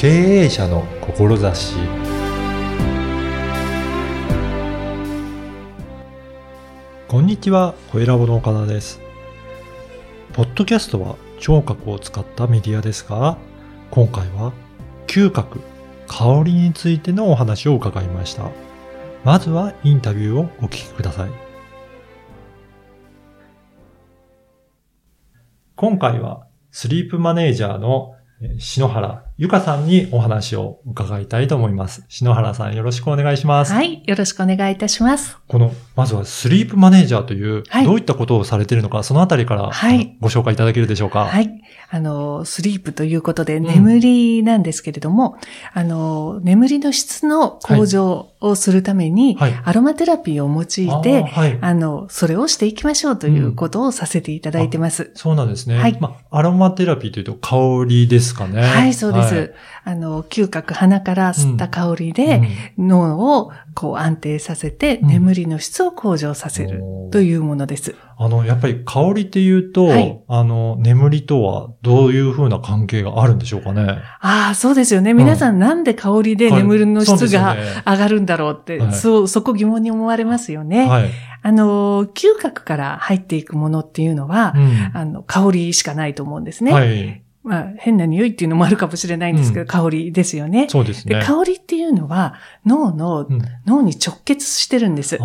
経営者の志こんにちは、小ラボの岡田です。ポッドキャストは聴覚を使ったメディアですが、今回は嗅覚、香りについてのお話を伺いました。まずはインタビューをお聞きください。今回はスリープマネージャーの篠原ゆかさんにお話を伺いたいと思います。篠原さんよろしくお願いします。はい。よろしくお願いいたします。この、まずはスリープマネージャーという、はいどういったことをされているのか、そのあたりから、はいご紹介いただけるでしょうか？はい。あの、スリープということで、ん眠りなんですけれども、あの、眠りの質の向上をするために、はいアロマテラピーを用いて、はい。あの、それをしていきましょうということをさせていただいてます。そうなんですね。はいまあ、アロマテラピーというと香りですかね。はい、そうです。はいあの、嗅覚、鼻から吸った香りで、脳をこう安定させて、うん眠りの質を向上させるというものです。あの、やっぱり香りっていうと、はいあの、眠りとはどういうふうな関係があるんでしょうかね？ああ、そうですよね。皆さんなんで香りで眠りの質がね上がるんだろうって、はいそう、そこ疑問に思われますよね。はい。あの、嗅覚から入っていくものっていうのは、うんあの、香りしかないと思うんですね。はい。まあ、変な匂いっていうのもあるかもしれないんですけど、うん香りですよね。で、そうですね。香りっていうのは脳の、うん脳に直結してるんです。な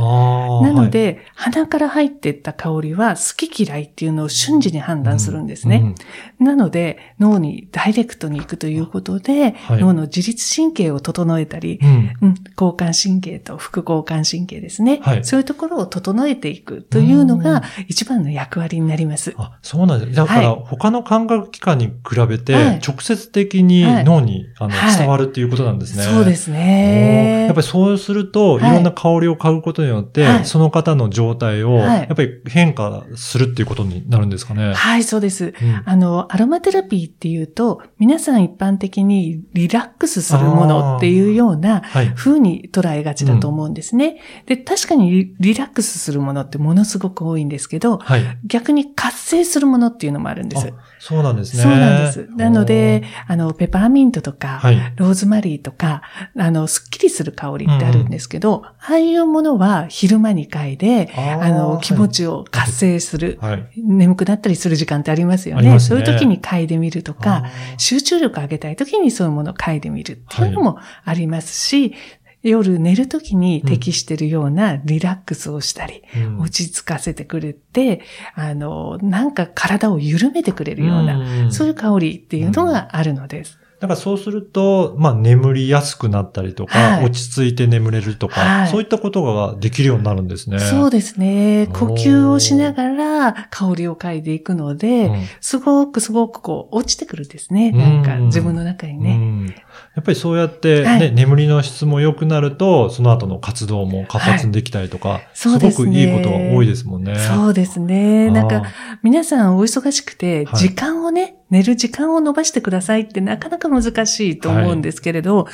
ので、鼻から入っていった香りは好き嫌いっていうのを瞬時に判断するんですね。。なので、脳にダイレクトに行くということで、はい脳の自律神経を整えたり、うんうんうん、交感神経と副交感神経ですね。はいそういうところを整えていくというのが一番の役割になります。あ、そうなんです。だから、はい他の感覚器官に比べて、はい直接的にはい脳に、あのはい伝わるっていうことなんですね。そうですね。やっぱりそうすると、いはいろんな香りを嗅ぐことによって、はいその方の状態を、はいやっぱり変化するっていうことになるんですかね。はい、そうです。うんあの、アロマテラピーっていうと、皆さん一般的にリラックスするものっていうようなはい。風に捉えがちだと思うんですね。で、確かにリリラックスするものってものすごく多いんですけど、はい。逆に活性するものっていうのもあるんです。あそうなんですね。そうなんです。なので、あの、ペパーミントとか、はい。ローズマリーとか、あの、スッキリする香りってあるんですけど、ああいうものは昼間に嗅いで、あの、気持ちを活性する。はい。眠くなったりする時間ってありますよね。ねそういう時に嗅いでみるとか、あ集中力上げたい時にそういうものを嗅いでみるっていうのもありますし、夜寝る時に適しているようなリラックスをしたり、ーうん落ち着かせてくれて、あの、なんか体を緩めてくれるような、んそういう香りっていうのがあるのです。だからそうすると、まあ眠りやすくなったりとか、はい落ち着いて眠れるとか、はいそういったことができるようになるんですね。そうですね。呼吸をしながら香りを嗅いでいくので、うんすごくすごくこう落ちてくるんですね。うんなんか自分の中にうね。んやっぱりそうやって、ねはい眠りの質も良くなると、その後の活動も活発にできたりとか、そうですねごくいいことが多いですもんね。そうですね。なんか、皆さんお忙しくて、はい時間をね、寝る時間を伸ばしてくださいってなかなか難しいと思うんですけれど、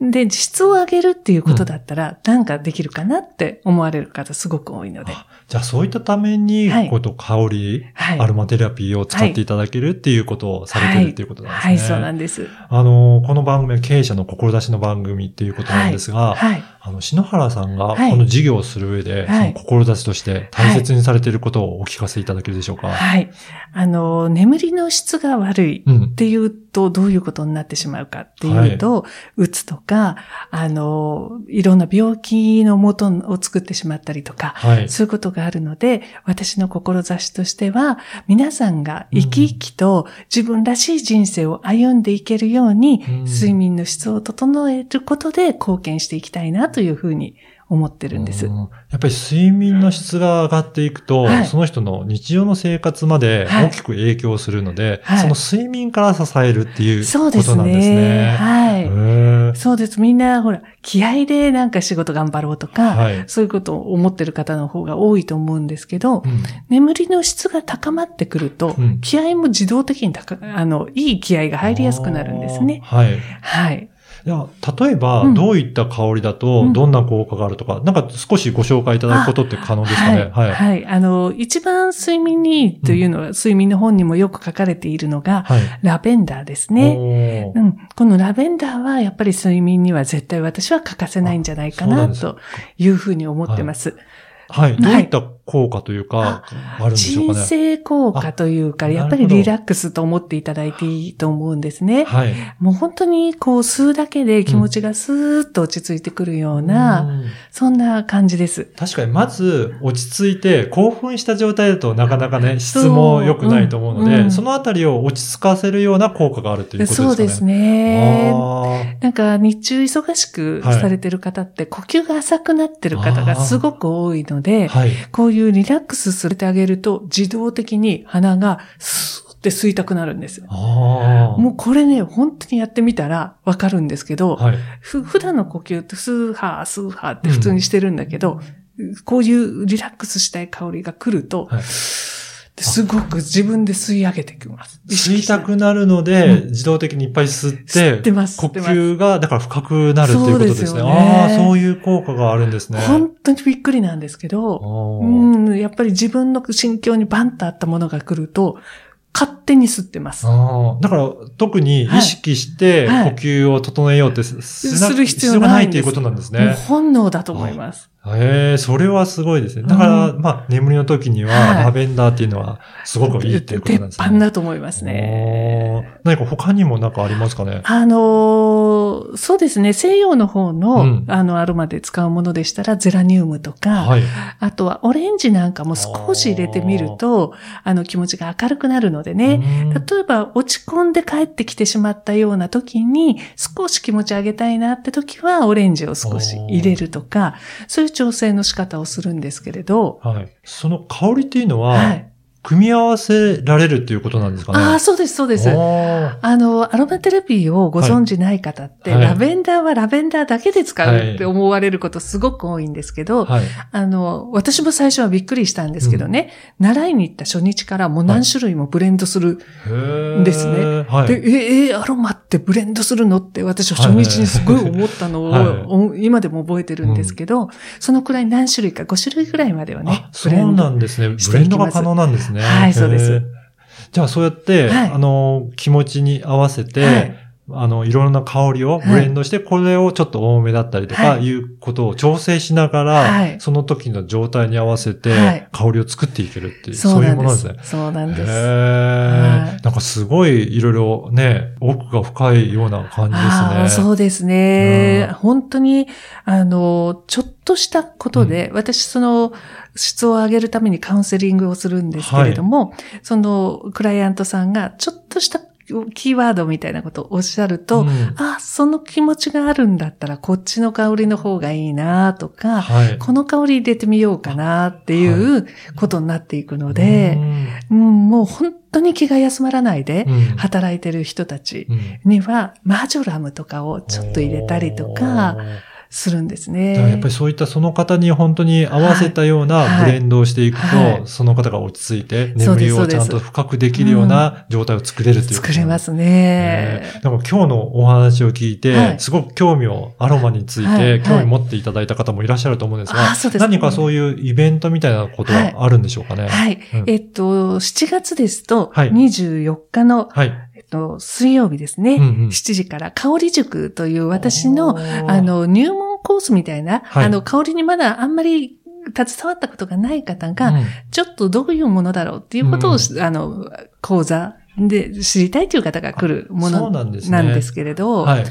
で、質を上げるっていうことだったら、なんかできるかなって思われる方すごく多いので。あじゃあそういったために、はいこうと香り、はい。アロマテラピーを使っていただけるっていうことをされてるっていうことなんですね。はい、そうなんです。あの、この番組は経営者の志の番組っていうことなんですが、はい。あの、篠原さんがはいこの事業をする上で、はいその志として大切にされていることをお聞かせいただけるでしょうか？はい。あの、眠りの質が悪いうんっ。ていうと、どういうことになってしまうかっていうと、うつとか、あの、いろんな病気の元を作ってしまったりとか、はい。そういうことがあるので、私の志としては、皆さんが生き生きと自分らしい人生を歩んでいけるように、うん。睡眠の質を整えることで貢献していきたいなというふうに思ってるんです。うんやっぱり睡眠の質が上がっていくと、はいその人の日常の生活まではい大きく影響するので、はいその睡眠から支えるっていうそうですことなんですね。ね。はい。そうです。みんな、ほら、気合でなんか仕事頑張ろうとか、はい。そういうことを思ってる方の方が多いと思うんですけど、うん眠りの質が高まってくると、うん気合も自動的に高、あの、いい気合が入りやすくなるんですね。はい。はい。いや、例えば、うんどういった香りだうと、んどんな効果があるとか、なんか少しご紹介いただくことって可能ですかね？はい。はい。はい。あの、一番睡眠にいいというのは、睡眠の本にもよく書かれているのが、はい。ラベンダーですね。うん。このラベンダーはやっぱり睡眠には絶対私は欠かせないんじゃないかなというふうに思ってます。はい。どういった効果というか、あるんでしょう鎮かね。静効果というか、あやっぱりリラックスと思っていただいていいと思うんですね。はい。もう本当にこう吸うだけで気持ちがスーッと落ち着いてくるような、うんそんな感じです。確かに、まず、落ち着いて、興奮した状態だとなかなかね、質も良くないと思うので、そううんそのあたりを落ち着かせるような効果があるということですかね。そうですね。あなんか日中忙しくされてる方って呼吸が浅くなってる方がすごく多いのーで、はい。こういうリラックスさせてあげると自動的に鼻がスーって吸いたくなるんです。ああ。もうこれね、本当にやってみたらわかるんですけど、はい。ふ普段の呼吸ってスーハー、スーハーって普通にしてるんだけど、こういうリラックスしたい香りが来ると、はいすごく自分で吸い上げてきます。吸いたくなるので、うん自動的にいっぱい吸って、吸ってます呼吸が、だから深くなるっていうことですね。そうですよねああ、そういう効果があるんですね。本当にびっくりなんですけど、うん、やっぱり自分の心境にバンとあったものが来ると、勝手に吸ってます。だから特に意識して呼はい吸を整えようってす,、する必要ないんですっていうことなんですもうね。本能だと思います。へえ、それはすごいですね。だから、うまあ、眠りの時には、はいラベンダーっていうのは、すごくいいっていうことなんですね。鉄板だと思いますね。何か他にも何かありますかねあのーそうですね、西洋の方の、うんあの、アロマで使うものでしたら、ゼラニウムとか、はい。あとはオレンジなんかも少し入れてみると、あの、気持ちが明るくなるのでね、うん例えば落ち込んで帰ってきてしまったような時に少し気持ち上げたいなって時はオレンジを少し入れるとか、そういう調整の仕方をするんですけれど、はい。その香りっていうのは、はい。組み合わせられるっていうことなんですかね。ああ、そうです、そうです。あの、アロマテラピーをご存知ない方って、はい。ラベンダーはラベンダーだけで使うって思われることすごく多いんですけど、はい。あの、私も最初はびっくりしたんですけどね、習いに行った初日からもう何種類もブレンドするへーですね。はい。で、え、え、アロマってブレンドするの？って私は初日にすごい思ったのを、はいお今でも覚えてるんですけど、そのくらい何種類か5種類ぐらいまではねあ、、そうなんですね。ブレンドが可能なんですね。はいそうです。じゃあそうやって、はい。あの、気持ちに合わせて、はいあの、いろんな香りをブレンドして、これをちょっと多めだったりとか、はい。いうことを調整しながら、はい。その時の状態に合わせはてい、香りを作っていけるっていう、そそうういうものですね。。そうなんです。へはなんかすごいいろいろね、奥が深いような感じですね。そうですね、うん。本当に、あの、ちょっとしたことで、私、その、質を上げるためにカウンセリングをするんですけれども、その、クライアントさんが、ちょっとしたキーワードみたいなことをおっしゃると、うん。あ、その気持ちがあるんだったら、こっちの香りの方がいいなとか、はい。この香り入れてみようかなっていうことになっていくのうで、ん。うんもう本当に気が休まらないでうん。働いてる人たちうん。には、マジョラムとかをちょっと入れたりとかするんですだからやっねぱ。りそういったその方に本当に合わせたようなブレンドをしていくと、はい。はいその方が落ち着いて、眠りをちゃんと深くできるような状態を作れるということ。作れますね。ね。なんか今日のお話を聞いて、はい。すごく興味を、アロマについはいて興味持っていただいた方もいらっしゃると思うんですが、何かそういうイベントみたいなことはあるんでしょうかね？はい。うん。えっと、7月ですと、はい。24日の、はい。えっと、水曜日ですね、うんうん。7時から香り塾という私の、あ、の、入門コースみたいな、はい。あの、香りにまだあんまり携わったことがない方が、うん。ちょっとどういうものだろうっていうことを、うあの、講座で知りたいという方が来るものなんですけれど、はい。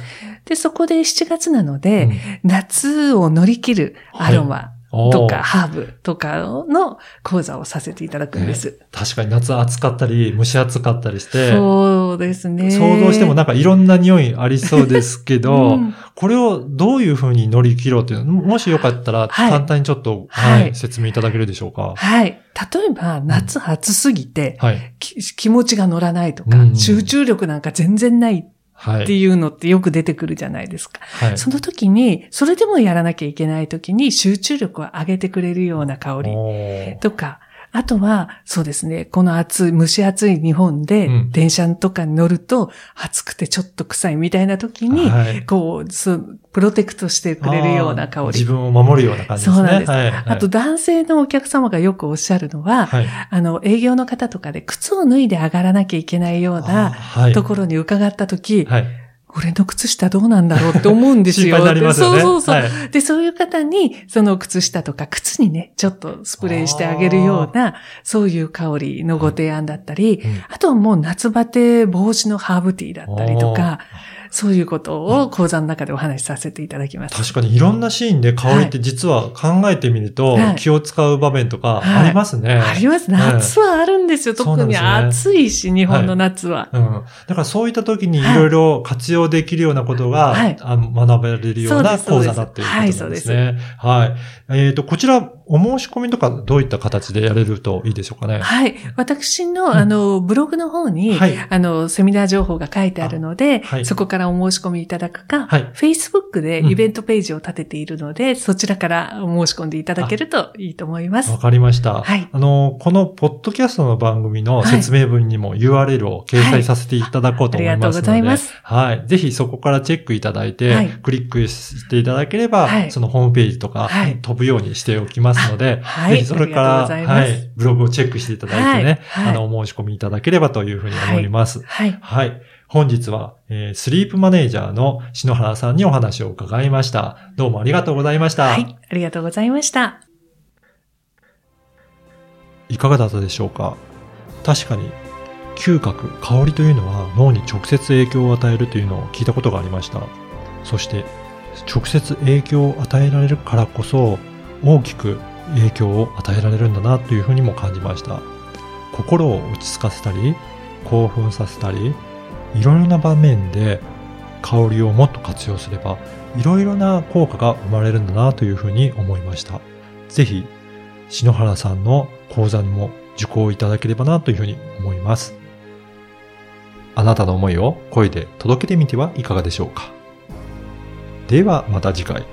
で、そこで7月なので、うん。夏を乗り切るアロマ。おーとか、ハーブとかの講座をさせていただくんです。確かに夏暑かったり、蒸し暑かったりして、そうですね。想像してもなんかいろんな匂いありそうですけど、うんこれをどういうふうに乗り切ろうっていうの、もしよかったらはい簡単にちょっと、はいはい説明いただけるでしょうか？はい。例えば、夏暑すぎて、はい。き気持ちが乗らないとか、うん集中力なんか全然ない。っていうのってよく出てくるじゃないですか。はい。その時に、それでもやらなきゃいけない時に集中力を上げてくれるような香りとか、あとは、そうですね、この暑い、蒸し暑い日本で、うん電車とかに乗ると、暑くてちょっと臭いみたいな時に、はいこう、そうプロテクトしてくれるような香り。自分を守るような感じですね。そうなんですはいはいあと、男性のお客様がよくおっしゃるのは、はい。あの、営業の方とかで靴を脱いで上がらなきゃいけないようなはいところに伺った時、はい。俺の靴下どうなんだろうって思うんですよ。心配になりますよね。そうそうそう。はい。で、そういう方に、その靴下とか靴にね、ちょっとスプレーしてあげるような、そういう香りのご提案だったり、うん。あとはもう夏バテ防止のハーブティーだったりとか、そういうことを講座の中でお話しさせていただきます。確かにいろんなシーンで香りって実は考えてみるとはい気を使う場面とかはいありますね。あります。夏はあるんですよ。特に暑いし、日本の夏は。うん。だからそういった時にいろいろ活用できるようなことが、はい学べれるような講座だっていうことですそうですね。はい。えっ、と、こちら、お申し込みとかどういった形でやれるといいでしょうかね？はい。私の、うん。あの、ブログの方に、はい。あの、セミナー情報が書いてあるので、はい。そこからお申し込みいただくか、はい。Facebook でイベントページを立てているので、そちらからお申し込んでいただけるといいと思います。わ。かりました。はい。あの、このポッドキャストの番組の説明文にも URL を掲載させていただこうと思いますので、はい。ありがとうございます。はい。ぜひそこからチェックいただいて、はい。クリックしていただければ、はい。そのホームページとか、はい。飛ぶようにしておきますので、はいぜひそれから、はい、ブログをチェックしていただいてね、はいはいあの、お申し込みいただければというふうに思います。はい。はい。本日は、えースリープマネージャーの篠原さんにお話を伺いました。どうもありがとうございました。はい。ありがとうございました。いかがだったでしょうか？確かに嗅覚、香りというのは脳に直接影響を与えるというのを聞いたことがありました。そして直接影響を与えられるからこそ大きく影響を与えられるんだなというふうにも感じました。心を落ち着かせたり、興奮させたり、いろいろな場面で香りをもっと活用すれば、いろいろな効果が生まれるんだなというふうに思いました。ぜひ、篠原さんの講座にも受講いただければなというふうに思います。あなたの思いを声で届けてみてはいかがでしょうか。ではまた次回。